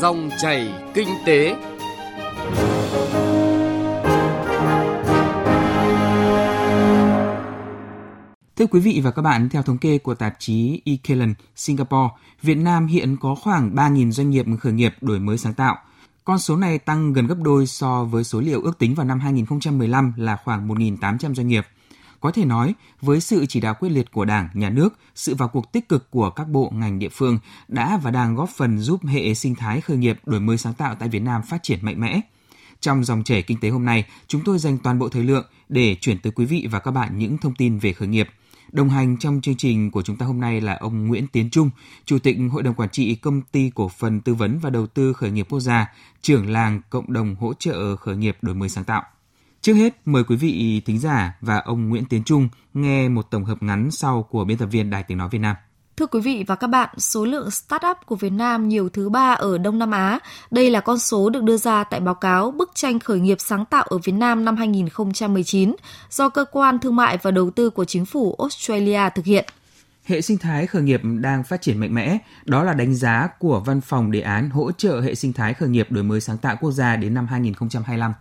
Dòng chảy kinh tế. Thưa quý vị và các bạn, theo thống kê của tạp chí Ekelon Singapore, Việt Nam hiện có khoảng 3.000 doanh nghiệp khởi nghiệp đổi mới sáng tạo. Con số này tăng gần gấp đôi so với số liệu ước tính vào năm 2015 là khoảng 1.800 doanh nghiệp. Có thể nói, với sự chỉ đạo quyết liệt của Đảng, Nhà nước, sự vào cuộc tích cực của các bộ ngành địa phương đã và đang góp phần giúp hệ sinh thái khởi nghiệp đổi mới sáng tạo tại Việt Nam phát triển mạnh mẽ. Trong dòng chảy kinh tế hôm nay, chúng tôi dành toàn bộ thời lượng để chuyển tới quý vị và các bạn những thông tin về khởi nghiệp. Đồng hành trong chương trình của chúng ta hôm nay là ông Nguyễn Tiến Trung, Chủ tịch Hội đồng Quản trị Công ty Cổ phần Tư vấn và Đầu tư Khởi nghiệp Quốc gia, trưởng làng cộng đồng hỗ trợ khởi nghiệp đổi mới sáng tạo. Trước hết, mời quý vị thính giả và ông Nguyễn Tiến Trung nghe một tổng hợp ngắn sau của biên tập viên Đài Tiếng Nói Việt Nam. Thưa quý vị và các bạn, số lượng startup của Việt Nam nhiều thứ ba ở Đông Nam Á. Đây là con số được đưa ra tại báo cáo Bức tranh khởi nghiệp sáng tạo ở Việt Nam năm 2019 do Cơ quan Thương mại và Đầu tư của Chính phủ Australia thực hiện. Hệ sinh thái khởi nghiệp đang phát triển mạnh mẽ, đó là đánh giá của Văn phòng Đề án hỗ trợ hệ sinh thái khởi nghiệp đổi mới sáng tạo quốc gia đến năm 2025.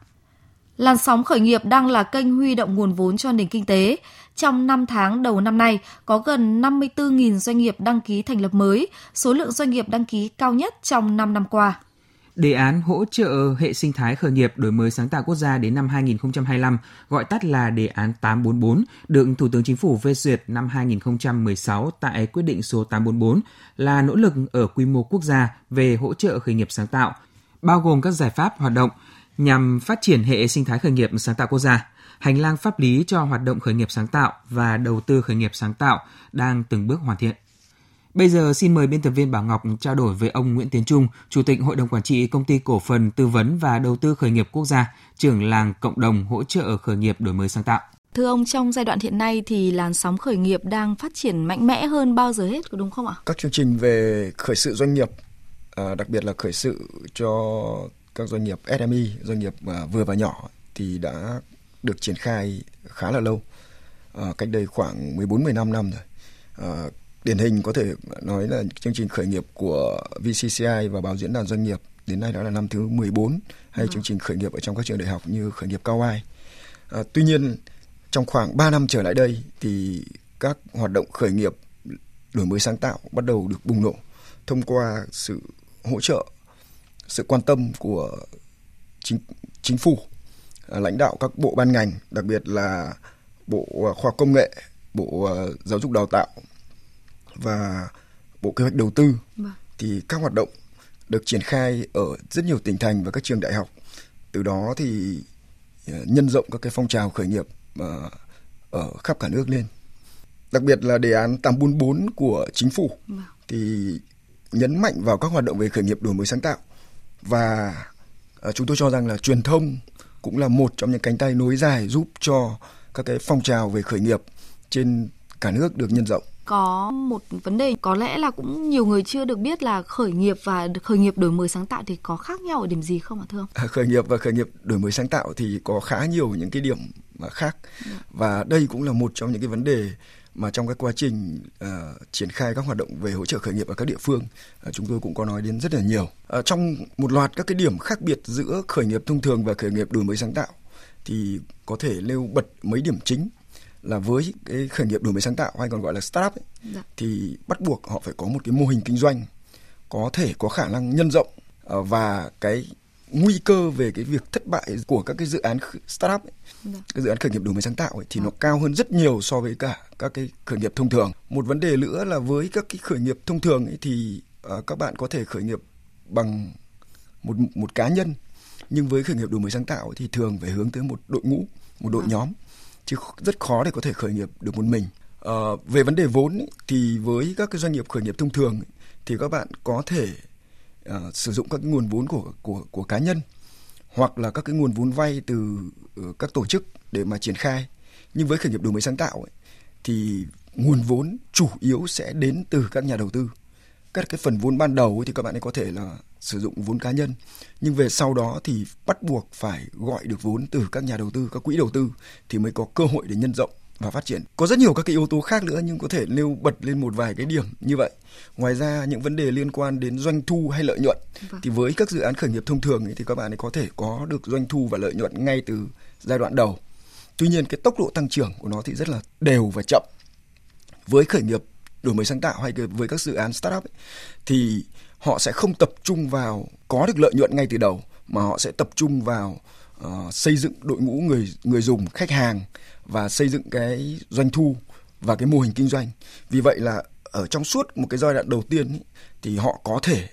Làn sóng khởi nghiệp đang là kênh huy động nguồn vốn cho nền kinh tế. Trong 5 tháng đầu năm nay, có gần 54.000 doanh nghiệp đăng ký thành lập mới, số lượng doanh nghiệp đăng ký cao nhất trong 5 năm qua. Đề án hỗ trợ hệ sinh thái khởi nghiệp đổi mới sáng tạo quốc gia đến năm 2025, gọi tắt là đề án 844, được Thủ tướng Chính phủ phê duyệt năm 2016 tại quyết định số 844 là nỗ lực ở quy mô quốc gia về hỗ trợ khởi nghiệp sáng tạo, bao gồm các giải pháp hoạt động nhằm phát triển hệ sinh thái khởi nghiệp sáng tạo quốc gia. Hành lang pháp lý cho hoạt động khởi nghiệp sáng tạo và đầu tư khởi nghiệp sáng tạo đang từng bước hoàn thiện. Bây giờ xin mời biên tập viên Bảo Ngọc trao đổi với ông Nguyễn Tiến Trung, Chủ tịch Hội đồng Quản trị Công ty Cổ phần Tư vấn và Đầu tư Khởi nghiệp Quốc gia, trưởng làng cộng đồng hỗ trợ khởi nghiệp đổi mới sáng tạo. Thưa ông, trong giai đoạn hiện nay thì làn sóng khởi nghiệp đang phát triển mạnh mẽ hơn bao giờ hết, có đúng không ạ? Các chương trình về khởi sự doanh nghiệp, à, đặc biệt là khởi sự cho các doanh nghiệp SME, doanh nghiệp à, vừa và nhỏ thì đã được triển khai khá là lâu, à, cách đây khoảng 14-15 năm rồi. À, điển hình có thể nói là chương trình khởi nghiệp của VCCI và báo diễn đàn doanh nghiệp đến nay đã là năm thứ 14 hay à. chương trình khởi nghiệp ở trong các trường đại học như khởi nghiệp cao ai. À, tuy nhiên trong khoảng 3 năm trở lại đây thì các hoạt động khởi nghiệp đổi mới sáng tạo bắt đầu được bùng nổ thông qua sự hỗ trợ sự quan tâm của chính chính phủ à, lãnh đạo các bộ ban ngành đặc biệt là bộ à, khoa học công nghệ bộ à, giáo dục đào tạo và bộ kế hoạch đầu tư vâng. thì các hoạt động được triển khai ở rất nhiều tỉnh thành và các trường đại học từ đó thì nhân rộng các cái phong trào khởi nghiệp ở khắp cả nước lên đặc biệt là đề án 844 của chính phủ vâng. thì nhấn mạnh vào các hoạt động về khởi nghiệp đổi mới sáng tạo và uh, chúng tôi cho rằng là truyền thông cũng là một trong những cánh tay nối dài giúp cho các cái phong trào về khởi nghiệp trên cả nước được nhân rộng có một vấn đề có lẽ là cũng nhiều người chưa được biết là khởi nghiệp và khởi nghiệp đổi mới sáng tạo thì có khác nhau ở điểm gì không ạ thưa ông? À, khởi nghiệp và khởi nghiệp đổi mới sáng tạo thì có khá nhiều những cái điểm mà khác dạ. và đây cũng là một trong những cái vấn đề mà trong cái quá trình uh, triển khai các hoạt động về hỗ trợ khởi nghiệp ở các địa phương uh, chúng tôi cũng có nói đến rất là nhiều uh, trong một loạt các cái điểm khác biệt giữa khởi nghiệp thông thường và khởi nghiệp đổi mới sáng tạo thì có thể nêu bật mấy điểm chính là với cái khởi nghiệp đổi mới sáng tạo hay còn gọi là startup ấy, dạ. thì bắt buộc họ phải có một cái mô hình kinh doanh có thể có khả năng nhân rộng uh, và cái nguy cơ về cái việc thất bại của các cái dự án startup ấy, dạ. cái dự án khởi nghiệp đổi mới sáng tạo ấy, thì nó cao hơn rất nhiều so với cả các cái khởi nghiệp thông thường. Một vấn đề nữa là với các cái khởi nghiệp thông thường ấy, thì uh, các bạn có thể khởi nghiệp bằng một một cá nhân. Nhưng với khởi nghiệp đổi mới sáng tạo thì thường phải hướng tới một đội ngũ một đội à. nhóm chứ rất khó để có thể khởi nghiệp được một mình. Uh, về vấn đề vốn ấy, thì với các cái doanh nghiệp khởi nghiệp thông thường ấy, thì các bạn có thể uh, sử dụng các nguồn vốn của của của cá nhân hoặc là các cái nguồn vốn vay từ ờ, các tổ chức để mà triển khai. Nhưng với khởi nghiệp đổi mới sáng tạo ấy, thì nguồn vốn chủ yếu sẽ đến từ các nhà đầu tư. Các cái phần vốn ban đầu ấy thì các bạn ấy có thể là sử dụng vốn cá nhân nhưng về sau đó thì bắt buộc phải gọi được vốn từ các nhà đầu tư các quỹ đầu tư thì mới có cơ hội để nhân rộng và phát triển. Có rất nhiều các cái yếu tố khác nữa nhưng có thể nêu bật lên một vài cái điểm như vậy. Ngoài ra những vấn đề liên quan đến doanh thu hay lợi nhuận vâng. thì với các dự án khởi nghiệp thông thường ấy, thì các bạn ấy có thể có được doanh thu và lợi nhuận ngay từ giai đoạn đầu. Tuy nhiên cái tốc độ tăng trưởng của nó thì rất là đều và chậm. Với khởi nghiệp đổi mới sáng tạo hay với các dự án startup ấy, thì họ sẽ không tập trung vào có được lợi nhuận ngay từ đầu mà họ sẽ tập trung vào uh, xây dựng đội ngũ người người dùng khách hàng và xây dựng cái doanh thu và cái mô hình kinh doanh. Vì vậy là ở trong suốt một cái giai đoạn đầu tiên ý, thì họ có thể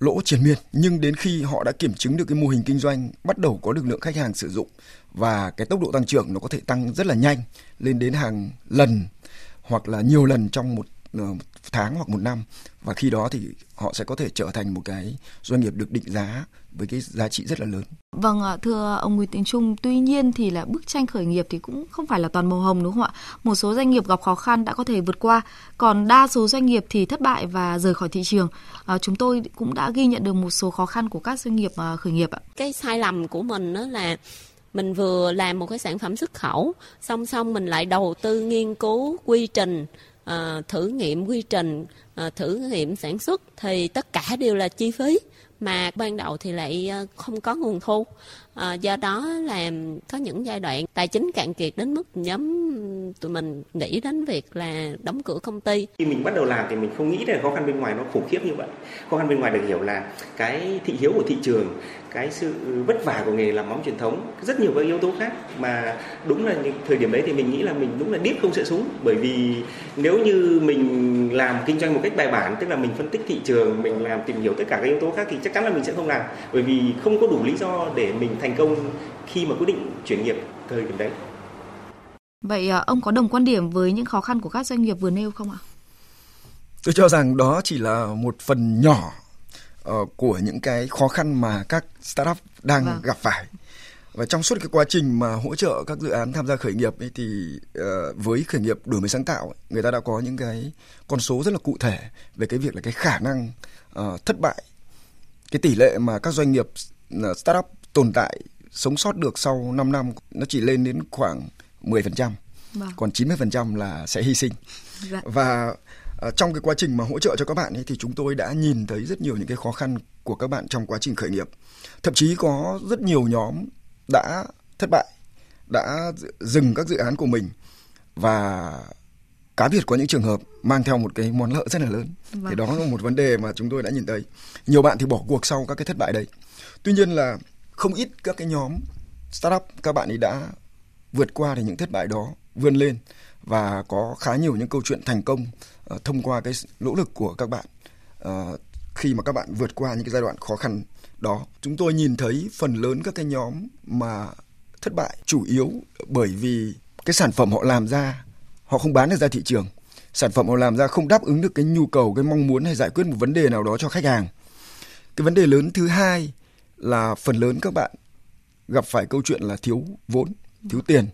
lỗ triền miên. Nhưng đến khi họ đã kiểm chứng được cái mô hình kinh doanh bắt đầu có được lượng khách hàng sử dụng và cái tốc độ tăng trưởng nó có thể tăng rất là nhanh lên đến hàng lần hoặc là nhiều lần trong một ờ, tháng hoặc một năm và khi đó thì họ sẽ có thể trở thành một cái doanh nghiệp được định giá với cái giá trị rất là lớn. Vâng thưa ông Nguyễn Tiến Trung, tuy nhiên thì là bức tranh khởi nghiệp thì cũng không phải là toàn màu hồng đúng không ạ? Một số doanh nghiệp gặp khó khăn đã có thể vượt qua, còn đa số doanh nghiệp thì thất bại và rời khỏi thị trường. À, chúng tôi cũng đã ghi nhận được một số khó khăn của các doanh nghiệp à, khởi nghiệp ạ. Cái sai lầm của mình đó là mình vừa làm một cái sản phẩm xuất khẩu, song song mình lại đầu tư nghiên cứu quy trình à, thử nghiệm quy trình à, thử nghiệm sản xuất thì tất cả đều là chi phí mà ban đầu thì lại ờ, không có nguồn thu. À, do đó là có những giai đoạn tài chính cạn kiệt đến mức nhóm tụi mình nghĩ đến việc là đóng cửa công ty. Khi mình bắt đầu làm thì mình không nghĩ là khó khăn bên ngoài nó khủng khiếp như vậy. Khó khăn bên ngoài được hiểu là cái thị hiếu của thị trường cái sự vất vả của nghề làm móng truyền thống rất nhiều các yếu tố khác. Mà đúng là những thời điểm đấy thì mình nghĩ là mình đúng là điếc không sợ súng. Bởi vì nếu như mình làm kinh doanh một cách bài bản tức là mình phân tích thị trường mình làm tìm hiểu tất cả các yếu tố khác thì chắc chắn là mình sẽ không làm bởi vì không có đủ lý do để mình thành công khi mà quyết định chuyển nghiệp thời điểm đấy Vậy à, ông có đồng quan điểm với những khó khăn của các doanh nghiệp vừa nêu không ạ? Tôi cho rằng đó chỉ là một phần nhỏ uh, của những cái khó khăn mà các startup đang vâng. gặp phải và trong suốt cái quá trình mà hỗ trợ các dự án tham gia khởi nghiệp ấy thì uh, với khởi nghiệp đổi mới sáng tạo ấy, người ta đã có những cái con số rất là cụ thể về cái việc là cái khả năng uh, thất bại cái tỷ lệ mà các doanh nghiệp uh, startup tồn tại sống sót được sau 5 năm nó chỉ lên đến khoảng 10%. Vâng. Còn 90% là sẽ hy sinh. Dạ. Và uh, trong cái quá trình mà hỗ trợ cho các bạn ấy thì chúng tôi đã nhìn thấy rất nhiều những cái khó khăn của các bạn trong quá trình khởi nghiệp. Thậm chí có rất nhiều nhóm đã thất bại, đã dừng các dự án của mình và cá biệt có những trường hợp mang theo một cái món lợi rất là lớn. Vâng. Thì đó là một vấn đề mà chúng tôi đã nhìn thấy. Nhiều bạn thì bỏ cuộc sau các cái thất bại đấy. Tuy nhiên là không ít các cái nhóm startup các bạn ấy đã vượt qua thì những thất bại đó vươn lên và có khá nhiều những câu chuyện thành công uh, thông qua cái nỗ lực của các bạn uh, khi mà các bạn vượt qua những cái giai đoạn khó khăn đó. Chúng tôi nhìn thấy phần lớn các cái nhóm mà thất bại chủ yếu bởi vì cái sản phẩm họ làm ra, họ không bán được ra thị trường. Sản phẩm họ làm ra không đáp ứng được cái nhu cầu, cái mong muốn hay giải quyết một vấn đề nào đó cho khách hàng. Cái vấn đề lớn thứ hai là phần lớn các bạn gặp phải câu chuyện là thiếu vốn, thiếu tiền.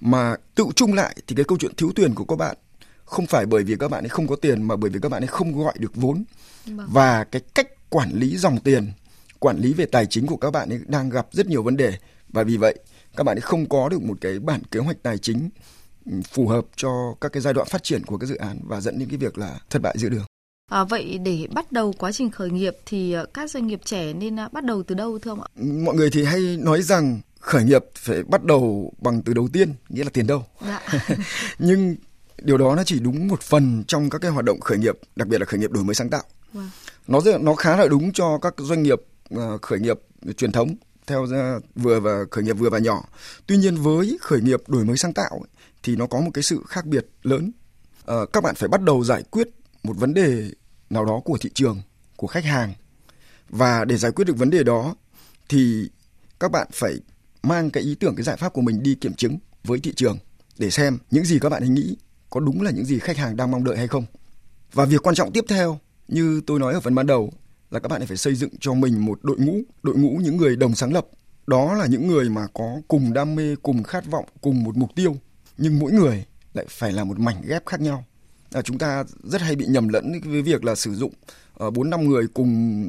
Mà tự chung lại thì cái câu chuyện thiếu tiền của các bạn không phải bởi vì các bạn ấy không có tiền mà bởi vì các bạn ấy không gọi được vốn vâng. và cái cách quản lý dòng tiền quản lý về tài chính của các bạn ấy đang gặp rất nhiều vấn đề và vì vậy các bạn ấy không có được một cái bản kế hoạch tài chính ừ, phù hợp cho các cái giai đoạn phát triển của cái dự án và dẫn đến cái việc là thất bại giữa đường. À, vậy để bắt đầu quá trình khởi nghiệp thì ờ, các doanh nghiệp trẻ nên ờ, bắt đầu từ đâu thưa ông ạ? Mọi người thì hay nói rằng khởi nghiệp phải bắt đầu bằng từ đầu tiên nghĩa là tiền đâu dạ. nhưng điều đó nó chỉ đúng một phần trong các cái hoạt động khởi nghiệp đặc biệt là khởi nghiệp đổi mới sáng tạo. Wow. nó rất, nó khá là đúng cho các doanh nghiệp uh, khởi nghiệp truyền thống theo vừa và khởi nghiệp vừa và nhỏ. Tuy nhiên với khởi nghiệp đổi mới sáng tạo thì nó có một cái sự khác biệt lớn. Uh, các bạn phải bắt đầu giải quyết một vấn đề nào đó của thị trường của khách hàng. Và để giải quyết được vấn đề đó thì các bạn phải mang cái ý tưởng cái giải pháp của mình đi kiểm chứng với thị trường để xem những gì các bạn ấy nghĩ có đúng là những gì khách hàng đang mong đợi hay không. Và việc quan trọng tiếp theo như tôi nói ở phần ban đầu là các bạn phải xây dựng cho mình một đội ngũ, đội ngũ những người đồng sáng lập. Đó là những người mà có cùng đam mê, cùng khát vọng, cùng một mục tiêu. Nhưng mỗi người lại phải là một mảnh ghép khác nhau. À, chúng ta rất hay bị nhầm lẫn với việc là sử dụng ờ, bốn uh, năm người cùng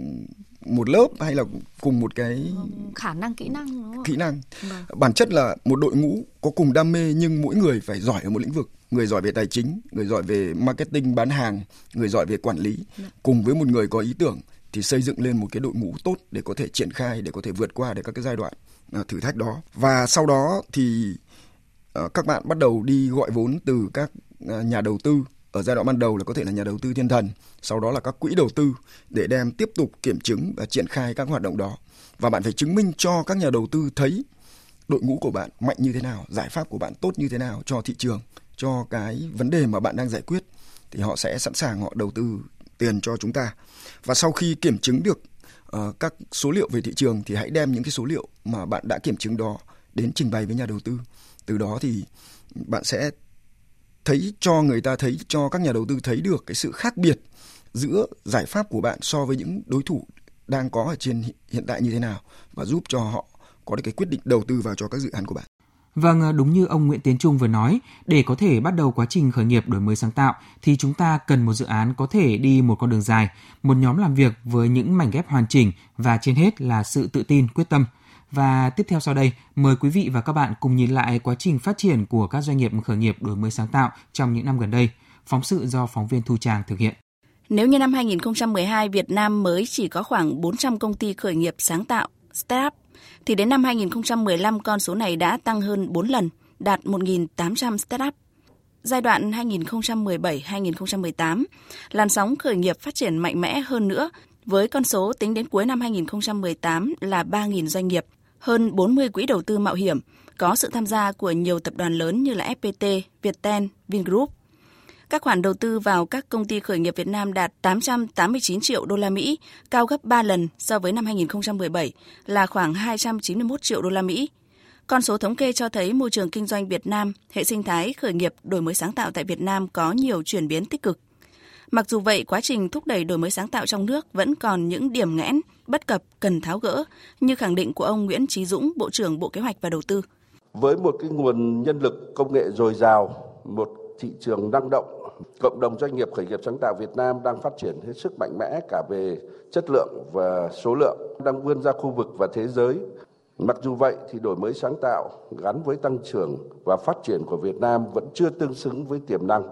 một lớp hay là cùng một cái khả năng kỹ năng đúng không? kỹ năng. Vâng. bản chất là một đội ngũ có cùng đam mê nhưng mỗi người phải giỏi ở một lĩnh vực. Người giỏi về tài chính người giỏi về marketing bán hàng người giỏi về quản lý. Cùng với một người có ý tưởng thì xây dựng lên một cái đội ngũ tốt để có thể triển khai để có thể vượt qua được các cái giai đoạn à, thử thách đó. Và sau đó thì ờ, các bạn bắt đầu đi gọi vốn từ các à, nhà đầu tư ở giai đoạn ban đầu là có thể là nhà đầu tư thiên thần sau đó là các quỹ đầu tư để đem tiếp tục kiểm chứng và triển khai các hoạt động đó. Và bạn phải chứng minh cho các nhà đầu tư thấy đội ngũ của bạn mạnh như thế nào giải pháp của bạn tốt như thế nào cho thị trường cho cái vấn đề mà bạn đang giải quyết thì họ sẽ sẵn sàng họ đầu tư tiền cho chúng ta. Và sau khi kiểm chứng được uh, các số liệu về thị trường thì hãy đem những cái số liệu mà bạn đã kiểm chứng đó đến trình bày với nhà đầu tư. Từ đó thì bạn sẽ thấy cho người ta thấy cho các nhà đầu tư thấy được cái sự khác biệt giữa giải pháp của bạn so với những đối thủ đang có ở trên hiện- tại như thế nào và giúp cho họ có được cái quyết định đầu tư vào cho các dự án của bạn. Vâng, à, đúng như ông Nguyễn Tiến Trung vừa nói, để có thể bắt đầu quá trình khởi nghiệp đổi mới sáng tạo thì chúng ta cần một dự án có thể đi một con đường dài, một nhóm làm việc với những mảnh ghép hoàn chỉnh và trên hết là sự tự tin, quyết tâm. Và tiếp theo sau đây, mời quý vị và các bạn cùng nhìn lại quá trình phát triển của các doanh nghiệp khởi nghiệp đổi mới sáng tạo trong những năm gần đây. Phóng sự do phóng viên Thu Trang thực hiện. Nếu như năm 2012 Việt Nam mới chỉ có khoảng 400 công ty khởi nghiệp sáng tạo, startup, thì đến năm 2015 con số này đã tăng hơn 4 lần, đạt 1.800 startup. Giai đoạn 2017-2018, làn sóng khởi nghiệp phát triển mạnh mẽ hơn nữa, với con số tính đến cuối năm 2018 là 3.000 doanh nghiệp, hơn 40 quỹ đầu tư mạo hiểm, có sự tham gia của nhiều tập đoàn lớn như là FPT, Viettel, Vingroup. Các khoản đầu tư vào các công ty khởi nghiệp Việt Nam đạt 889 triệu đô la Mỹ, cao gấp 3 lần so với năm 2017 là khoảng 291 triệu đô la Mỹ. Con số thống kê cho thấy môi trường kinh doanh Việt Nam, hệ sinh thái khởi nghiệp đổi mới sáng tạo tại Việt Nam có nhiều chuyển biến tích cực. Mặc dù vậy, quá trình thúc đẩy đổi mới sáng tạo trong nước vẫn còn những điểm nghẽn, bất cập cần tháo gỡ, như khẳng định của ông Nguyễn Trí Dũng, Bộ trưởng Bộ Kế hoạch và Đầu tư. với một cái nguồn nhân lực công nghệ dồi dào, một thị trường năng động, cộng đồng doanh nghiệp khởi nghiệp sáng tạo Việt Nam đang phát triển hết sức mạnh mẽ cả về chất lượng và số lượng, đang vươn ra khu vực và thế giới. Mặc dù vậy thì đổi mới sáng tạo gắn với tăng trưởng và phát triển của Việt Nam vẫn chưa tương xứng với tiềm năng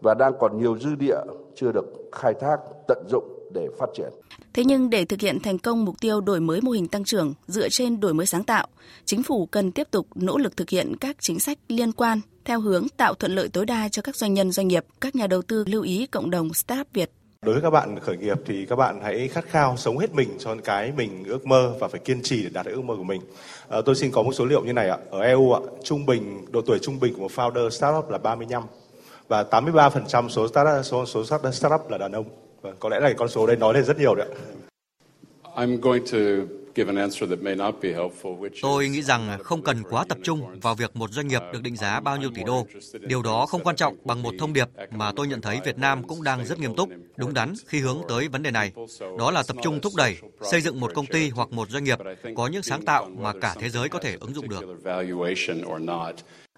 và đang còn nhiều dư địa chưa được khai thác tận dụng để phát triển. Thế nhưng để thực hiện thành công mục tiêu đổi mới mô hình tăng trưởng dựa trên đổi mới sáng tạo, chính phủ cần tiếp tục nỗ lực thực hiện các chính sách liên quan theo hướng tạo thuận lợi tối đa cho các doanh nhân doanh nghiệp, các nhà đầu tư lưu ý cộng đồng startup Việt. Đối với các bạn khởi nghiệp thì các bạn hãy khát khao sống hết mình cho cái mình ước mơ và phải kiên trì để đạt được ước mơ của mình. À, tôi xin có một số liệu như này ạ. Ở EU ạ, trung bình độ tuổi trung bình của một founder startup là 35 và 83% số startup số số startup là đàn ông. Và có lẽ là cái con số đấy nói lên rất nhiều đấy ạ. I'm going to give an answer that may not be helpful, which Tôi is nghĩ rằng không cần quá tập trung vào việc một doanh nghiệp được định giá bao nhiêu tỷ đô. Điều đó không quan trọng bằng một thông điệp mà tôi nhận thấy Việt Nam cũng đang rất nghiêm túc, đúng đắn khi hướng tới vấn đề này. Đó là tập trung thúc đẩy, xây dựng một công ty hoặc một doanh nghiệp có những sáng tạo mà cả thế giới có thể ứng dụng được.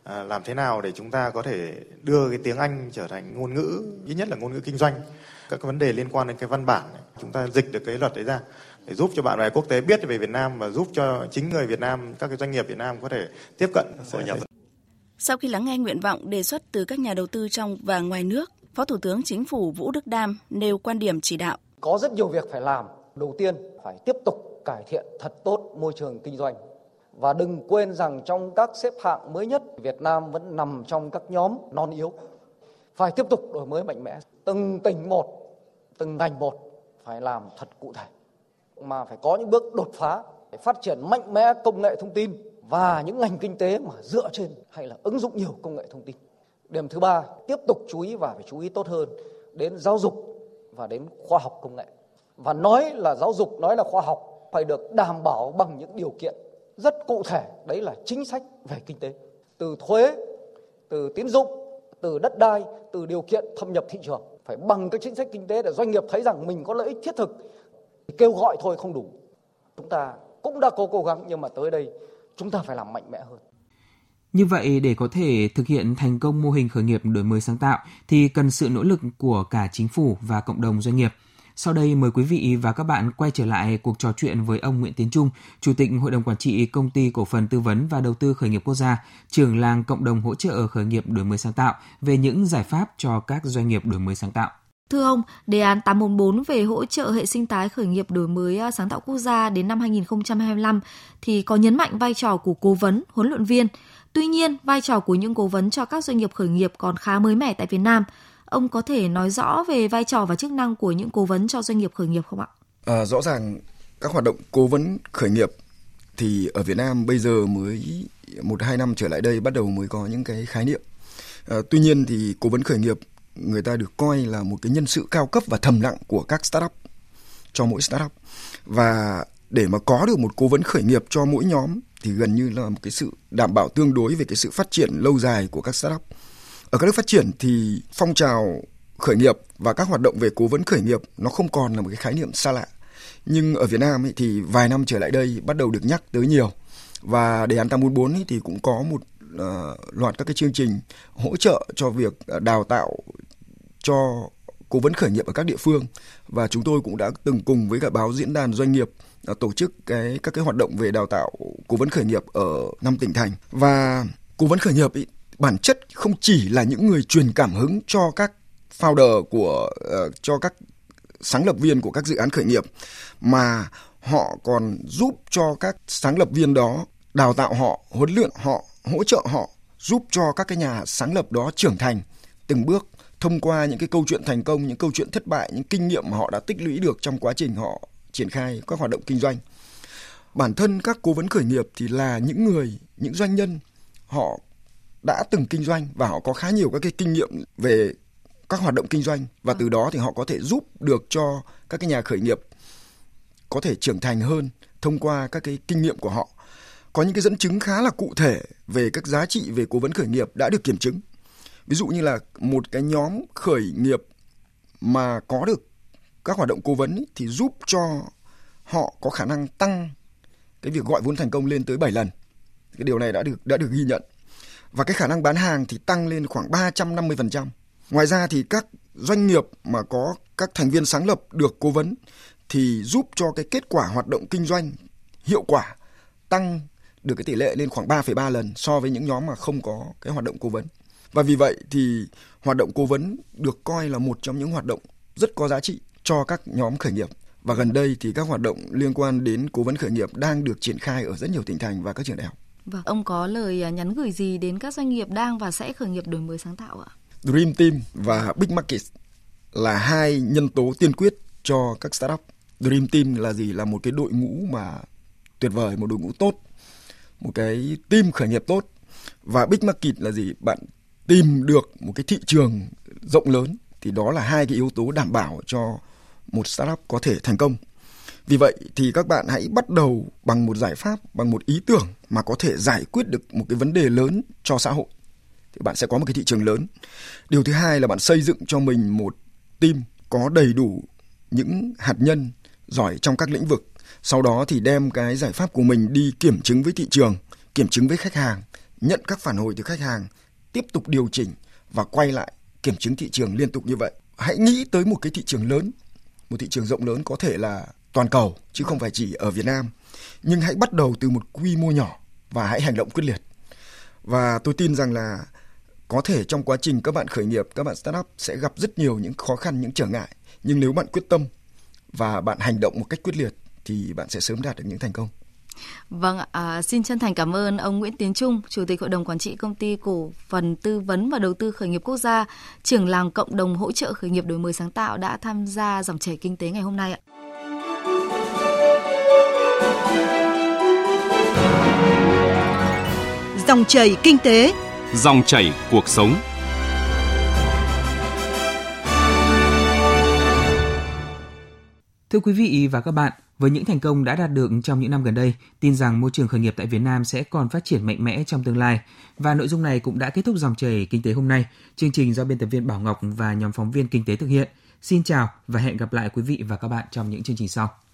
À, làm thế nào để chúng ta có thể đưa cái tiếng Anh trở thành ngôn ngữ ít nhất là ngôn ngữ kinh doanh các cái vấn đề liên quan đến cái văn bản này, chúng ta dịch được cái luật đấy ra để giúp cho bạn bè quốc tế biết về Việt Nam và giúp cho chính người Việt Nam các cái doanh nghiệp Việt Nam có thể tiếp cận hội nhập Sau khi lắng nghe nguyện vọng đề xuất từ các nhà đầu tư trong và ngoài nước, Phó Thủ tướng Chính phủ Vũ Đức Đam nêu quan điểm chỉ đạo. Có rất nhiều việc phải làm. Đầu tiên phải tiếp tục cải thiện thật tốt môi trường kinh doanh. Và đừng quên rằng trong các xếp hạng mới nhất, Việt Nam vẫn nằm trong các nhóm non yếu. Phải tiếp tục đổi mới mạnh mẽ. Từng tỉnh một, từng ngành một phải làm thật cụ thể. Mà phải có những bước đột phá để phát triển mạnh mẽ công nghệ thông tin và những ngành kinh tế mà dựa trên hay là ứng dụng nhiều công nghệ thông tin. Điểm thứ ba, tiếp tục chú ý và phải chú ý tốt hơn đến giáo dục và đến khoa học công nghệ. Và nói là giáo dục, nói là khoa học phải được đảm bảo bằng những điều kiện rất cụ thể, đấy là chính sách về kinh tế. Từ thuế, từ tín dụng, từ đất đai, từ điều kiện thâm nhập thị trường. Phải bằng các chính sách kinh tế để doanh nghiệp thấy rằng mình có lợi ích thiết thực. Kêu gọi thôi không đủ. Chúng ta cũng đã có cố gắng nhưng mà tới đây chúng ta phải làm mạnh mẽ hơn. Như vậy, để có thể thực hiện thành công mô hình khởi nghiệp đổi mới sáng tạo thì cần sự nỗ lực của cả chính phủ và cộng đồng doanh nghiệp. Sau đây mời quý vị và các bạn quay trở lại cuộc trò chuyện với ông Nguyễn Tiến Trung, Chủ tịch Hội đồng Quản trị Công ty Cổ phần Tư vấn và Đầu tư Khởi nghiệp Quốc gia, trưởng làng cộng đồng hỗ trợ khởi nghiệp đổi mới sáng tạo về những giải pháp cho các doanh nghiệp đổi mới sáng tạo. Thưa ông, đề án 844 về hỗ trợ hệ sinh thái khởi nghiệp đổi mới à, sáng tạo quốc gia đến năm 2025 thì có nhấn mạnh vai trò của cố vấn, huấn luyện viên. Tuy nhiên, vai trò của những cố vấn cho các doanh nghiệp khởi nghiệp còn khá mới mẻ tại Việt Nam. Ông có thể nói rõ về vai trò và chức năng của những cố vấn cho doanh nghiệp khởi nghiệp không ạ? À, rõ ràng các hoạt động cố vấn khởi nghiệp thì ở Việt Nam bây giờ mới một hai năm trở lại đây bắt đầu mới có những cái khái niệm. À, tuy nhiên thì cố vấn khởi nghiệp người ta được coi là một cái nhân sự cao cấp và thầm lặng của các startup cho mỗi startup và để mà có được một cố vấn khởi nghiệp cho mỗi nhóm thì gần như là một cái sự đảm bảo tương đối về cái sự phát triển lâu dài của các startup. Ở các nước phát triển thì phong trào khởi nghiệp và các hoạt động về cố vấn khởi nghiệp nó không còn là một cái khái niệm xa lạ. Nhưng ở Việt Nam ấy thì vài năm trở lại đây bắt đầu được nhắc tới nhiều. Và đề án 844 ấy thì cũng có một uh, loạt các cái chương trình hỗ trợ cho việc ờ, đào tạo cho cố vấn khởi nghiệp ở các địa phương và chúng tôi cũng đã từng cùng với cả báo diễn đàn doanh nghiệp uh, tổ chức cái các cái hoạt động về đào tạo cố vấn khởi nghiệp ở năm tỉnh thành và cố vấn khởi nghiệp ý, bản chất không chỉ là những người truyền cảm hứng cho các founder của uh, cho các sáng lập viên của các dự án khởi nghiệp mà họ còn giúp cho các sáng lập viên đó đào tạo họ, huấn luyện họ, hỗ trợ họ, giúp cho các cái nhà sáng lập đó trưởng thành từng bước thông qua những cái câu chuyện thành công, những câu chuyện thất bại, những kinh nghiệm mà họ đã tích lũy được trong quá trình họ triển khai các hoạt động kinh doanh. Bản thân các cố vấn khởi nghiệp thì là những người, những doanh nhân họ đã từng kinh doanh và họ có khá nhiều các cái kinh nghiệm về các hoạt động kinh doanh và từ đó thì họ có thể giúp được cho các cái nhà khởi nghiệp có thể trưởng thành hơn thông qua các cái kinh nghiệm của họ. Có những cái dẫn chứng khá là cụ thể về các giá trị về cố vấn khởi nghiệp đã được kiểm chứng. Ví dụ như là một cái nhóm khởi nghiệp mà có được các hoạt động cố vấn ý, thì giúp cho họ có khả năng tăng cái việc gọi vốn thành công lên tới 7 lần. Cái điều này đã được đã được ghi nhận. Và cái khả năng bán hàng thì tăng lên khoảng 350%. Ngoài ra thì các doanh nghiệp mà có các thành viên sáng lập được cố vấn thì giúp cho cái kết quả hoạt động kinh doanh hiệu quả tăng được cái tỷ lệ lên khoảng 3,3 lần so với những nhóm mà không có cái hoạt động cố vấn. Và vì vậy thì hoạt động cố vấn được coi là một trong những hoạt động rất có giá trị cho các nhóm khởi nghiệp. Và gần đây thì các hoạt động liên quan đến cố vấn khởi nghiệp đang được triển khai ở rất nhiều tỉnh thành và các trường đại học. Vâng, ông có lời à, nhắn gửi gì đến các doanh nghiệp đang và sẽ khởi nghiệp đổi mới sáng tạo ạ? Dream Team và Big Market là hai nhân tố tiên quyết cho các startup. Dream Team là gì? Là một cái đội ngũ mà tuyệt vời, một đội ngũ tốt, một cái team khởi nghiệp tốt. Và Big Market là gì? Bạn tìm được một cái thị trường rộng lớn thì đó là hai cái yếu tố đảm bảo cho một startup có thể thành công. Vì vậy thì các bạn hãy bắt đầu bằng một giải pháp, bằng một ý tưởng mà có thể giải quyết được một cái vấn đề lớn cho xã hội. Thì bạn sẽ có một cái thị trường lớn. Điều thứ hai là bạn xây dựng cho mình một team có đầy đủ những hạt nhân giỏi trong các lĩnh vực. Sau đó thì đem cái giải pháp của mình đi kiểm chứng với thị trường, kiểm chứng với khách hàng, nhận các phản hồi từ khách hàng, tiếp tục điều chỉnh và quay lại kiểm chứng thị trường liên tục như vậy. Hãy nghĩ tới một cái thị trường lớn, một thị trường rộng lớn có thể là toàn cầu chứ không phải chỉ ở Việt Nam. Nhưng hãy bắt đầu từ một quy mô nhỏ và hãy hành động quyết liệt. Và tôi tin rằng là có thể trong quá trình các bạn khởi nghiệp, các bạn startup sẽ gặp rất nhiều những khó khăn, những trở ngại. Nhưng nếu bạn quyết tâm và bạn hành động một cách quyết liệt thì bạn sẽ sớm đạt được những thành công. Vâng, à, xin chân thành cảm ơn ông Nguyễn Tiến Trung, Chủ tịch Hội đồng Quản trị Công ty Cổ phần Tư vấn và Đầu tư Khởi nghiệp Quốc gia, trưởng làng cộng đồng hỗ trợ khởi nghiệp đổi mới sáng tạo đã tham gia dòng chảy kinh tế ngày hôm nay ạ. Dòng chảy kinh tế, dòng chảy cuộc sống. Thưa quý vị và các bạn, với những thành công đã đạt được trong những năm gần đây, tin rằng môi trường khởi nghiệp tại Việt Nam sẽ còn phát triển mạnh mẽ trong tương lai. Và nội dung này cũng đã kết thúc dòng chảy kinh tế hôm nay. Chương trình do biên tập viên Bảo Ngọc và nhóm phóng viên kinh tế thực hiện. Xin chào và hẹn gặp lại quý vị và các bạn trong những chương trình sau.